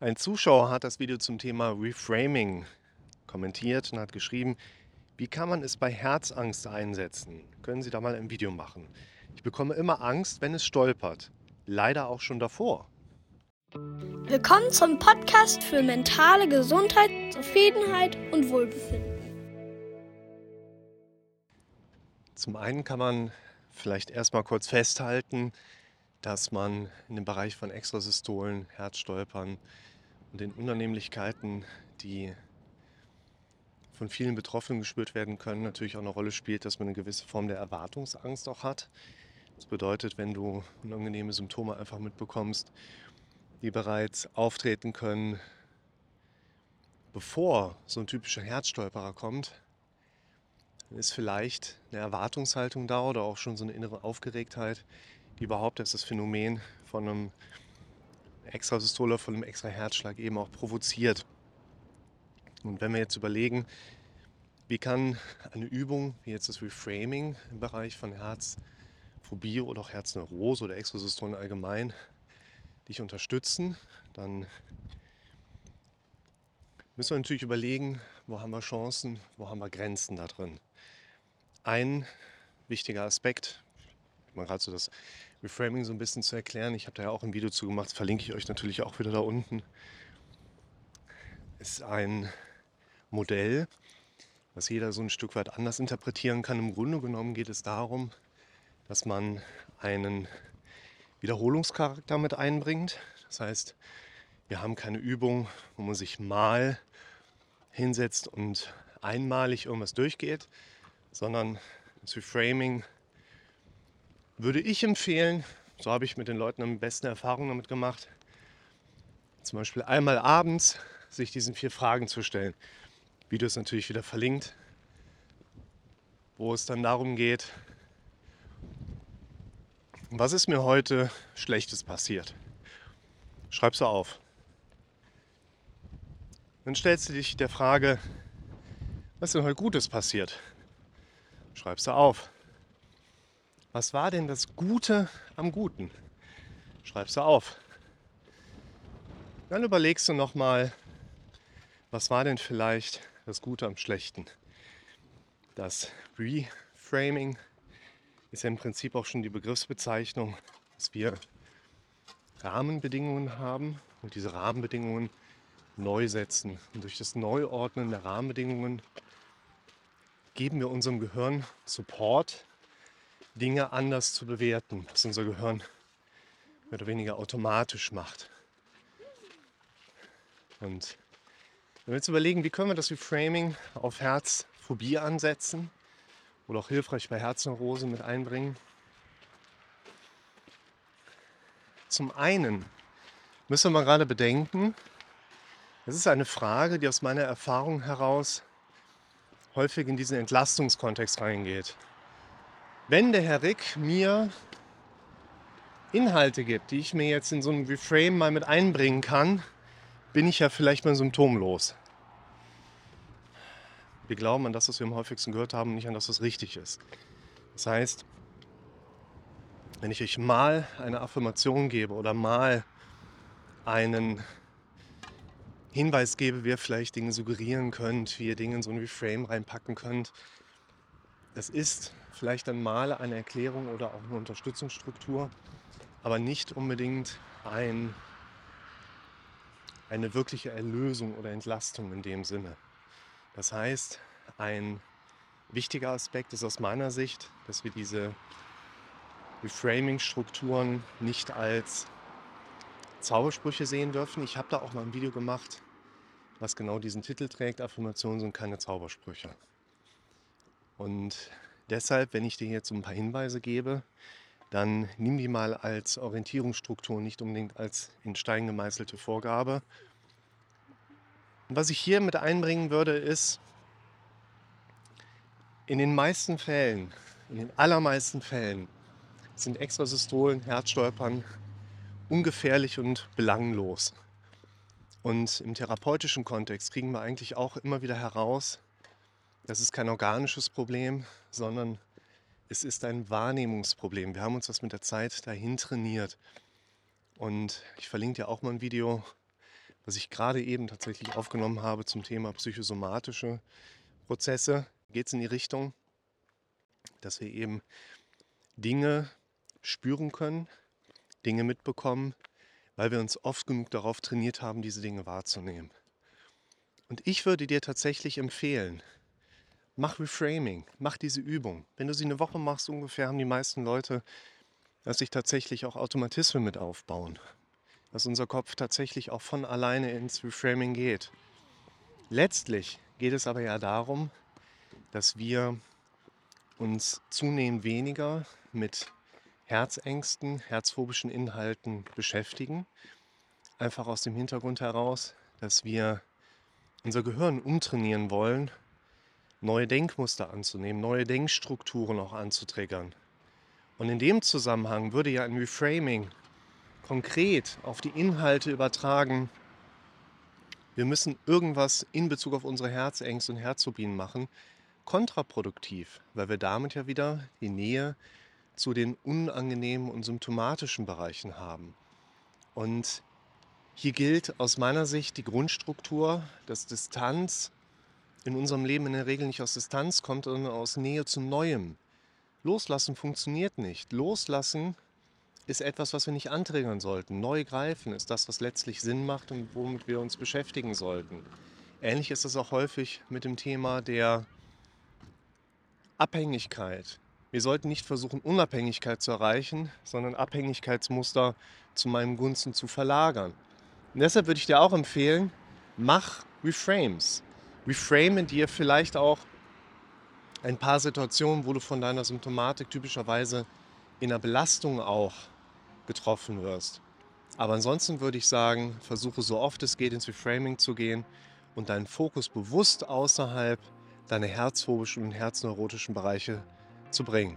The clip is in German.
Ein Zuschauer hat das Video zum Thema Reframing kommentiert und hat geschrieben, wie kann man es bei Herzangst einsetzen? Können Sie da mal ein Video machen? Ich bekomme immer Angst, wenn es stolpert. Leider auch schon davor. Willkommen zum Podcast für mentale Gesundheit, Zufriedenheit und Wohlbefinden. Zum einen kann man vielleicht erstmal kurz festhalten, dass man in dem Bereich von Extrasystolen, Herzstolpern und den Unannehmlichkeiten, die von vielen Betroffenen gespürt werden können, natürlich auch eine Rolle spielt, dass man eine gewisse Form der Erwartungsangst auch hat. Das bedeutet, wenn du unangenehme Symptome einfach mitbekommst, die bereits auftreten können, bevor so ein typischer Herzstolperer kommt, dann ist vielleicht eine Erwartungshaltung da oder auch schon so eine innere Aufgeregtheit, überhaupt erst das Phänomen von einem Extrasystole, von einem extra Herzschlag eben auch provoziert. Und wenn wir jetzt überlegen, wie kann eine Übung wie jetzt das Reframing im Bereich von Herzphobie oder auch Herzneurose oder Extrasystolen allgemein dich unterstützen, dann müssen wir natürlich überlegen, wo haben wir Chancen, wo haben wir Grenzen da drin. Ein wichtiger Aspekt, mal gerade so das Reframing so ein bisschen zu erklären, ich habe da ja auch ein Video zu gemacht, verlinke ich euch natürlich auch wieder da unten, ist ein Modell, was jeder so ein Stück weit anders interpretieren kann. Im Grunde genommen geht es darum, dass man einen Wiederholungscharakter mit einbringt. Das heißt, wir haben keine Übung, wo man sich mal hinsetzt und einmalig irgendwas durchgeht, sondern das Reframing würde ich empfehlen, so habe ich mit den Leuten am besten Erfahrungen damit gemacht, zum Beispiel einmal abends sich diesen vier Fragen zu stellen. Video ist natürlich wieder verlinkt, wo es dann darum geht, was ist mir heute Schlechtes passiert? Schreibst du auf. Dann stellst du dich der Frage, was ist denn heute Gutes passiert? Schreibst du auf. Was war denn das Gute am Guten? Schreibst du auf. Dann überlegst du nochmal, was war denn vielleicht das Gute am Schlechten? Das Reframing ist ja im Prinzip auch schon die Begriffsbezeichnung, dass wir Rahmenbedingungen haben und diese Rahmenbedingungen neu setzen. Und durch das Neuordnen der Rahmenbedingungen geben wir unserem Gehirn Support, Dinge anders zu bewerten, was unser Gehirn mehr oder weniger automatisch macht. Und wenn wir jetzt überlegen, wie können wir das Reframing auf Herzphobie ansetzen oder auch hilfreich bei Herzneurose mit einbringen. Zum einen müssen wir gerade bedenken, es ist eine Frage, die aus meiner Erfahrung heraus häufig in diesen Entlastungskontext reingeht. Wenn der Herr Rick mir Inhalte gibt, die ich mir jetzt in so einem Reframe mal mit einbringen kann, bin ich ja vielleicht mal symptomlos. Wir glauben an das, was wir am häufigsten gehört haben, nicht an das, was richtig ist. Das heißt, wenn ich euch mal eine Affirmation gebe oder mal einen Hinweis gebe, wie ihr vielleicht Dinge suggerieren könnt, wie ihr Dinge in so ein Reframe reinpacken könnt. Das ist vielleicht dann mal eine Erklärung oder auch eine Unterstützungsstruktur, aber nicht unbedingt ein, eine wirkliche Erlösung oder Entlastung in dem Sinne. Das heißt, ein wichtiger Aspekt ist aus meiner Sicht, dass wir diese Reframing-Strukturen nicht als Zaubersprüche sehen dürfen. Ich habe da auch mal ein Video gemacht, was genau diesen Titel trägt. Affirmationen sind keine Zaubersprüche. Und deshalb, wenn ich dir jetzt ein paar Hinweise gebe, dann nimm die mal als Orientierungsstruktur, nicht unbedingt als in Stein gemeißelte Vorgabe. Und was ich hier mit einbringen würde, ist, in den meisten Fällen, in den allermeisten Fällen, sind Extrasystolen, Herzstolpern ungefährlich und belanglos. Und im therapeutischen Kontext kriegen wir eigentlich auch immer wieder heraus, das ist kein organisches Problem, sondern es ist ein Wahrnehmungsproblem. Wir haben uns das mit der Zeit dahin trainiert. Und ich verlinke dir auch mal ein Video, was ich gerade eben tatsächlich aufgenommen habe zum Thema psychosomatische Prozesse, geht es in die Richtung, dass wir eben Dinge spüren können, Dinge mitbekommen, weil wir uns oft genug darauf trainiert haben, diese Dinge wahrzunehmen. Und ich würde dir tatsächlich empfehlen, mach Reframing, mach diese Übung. Wenn du sie eine Woche machst, ungefähr haben die meisten Leute, dass sich tatsächlich auch Automatismen mit aufbauen. Dass unser Kopf tatsächlich auch von alleine ins Reframing geht. Letztlich geht es aber ja darum, dass wir uns zunehmend weniger mit Herzängsten, herzphobischen Inhalten beschäftigen. Einfach aus dem Hintergrund heraus, dass wir unser Gehirn umtrainieren wollen, neue Denkmuster anzunehmen, neue Denkstrukturen auch anzutriggern. Und in dem Zusammenhang würde ja ein Reframing konkret auf die Inhalte übertragen, wir müssen irgendwas in Bezug auf unsere Herzängste und Herzphobien machen, kontraproduktiv, weil wir damit ja wieder die Nähe zu den unangenehmen und symptomatischen Bereichen haben. Und hier gilt aus meiner Sicht die Grundstruktur, dass Distanz in unserem Leben in der Regel nicht aus Distanz kommt, sondern aus Nähe zu Neuem. Loslassen funktioniert nicht. Loslassen ist etwas, was wir nicht anträgern sollten. Neu greifen ist das, was letztlich Sinn macht und womit wir uns beschäftigen sollten. Ähnlich ist es auch häufig mit dem Thema der Abhängigkeit. Wir sollten nicht versuchen, Unabhängigkeit zu erreichen, sondern Abhängigkeitsmuster zu meinem Gunsten zu verlagern. Und deshalb würde ich dir auch empfehlen, mach Reframes. Reframe dir vielleicht auch ein paar Situationen, wo du von deiner Symptomatik typischerweise in der Belastung auch getroffen wirst. Aber ansonsten würde ich sagen, versuche so oft es geht ins Reframing zu gehen und deinen Fokus bewusst außerhalb deiner herzphobischen und herzneurotischen Bereiche zu bringen.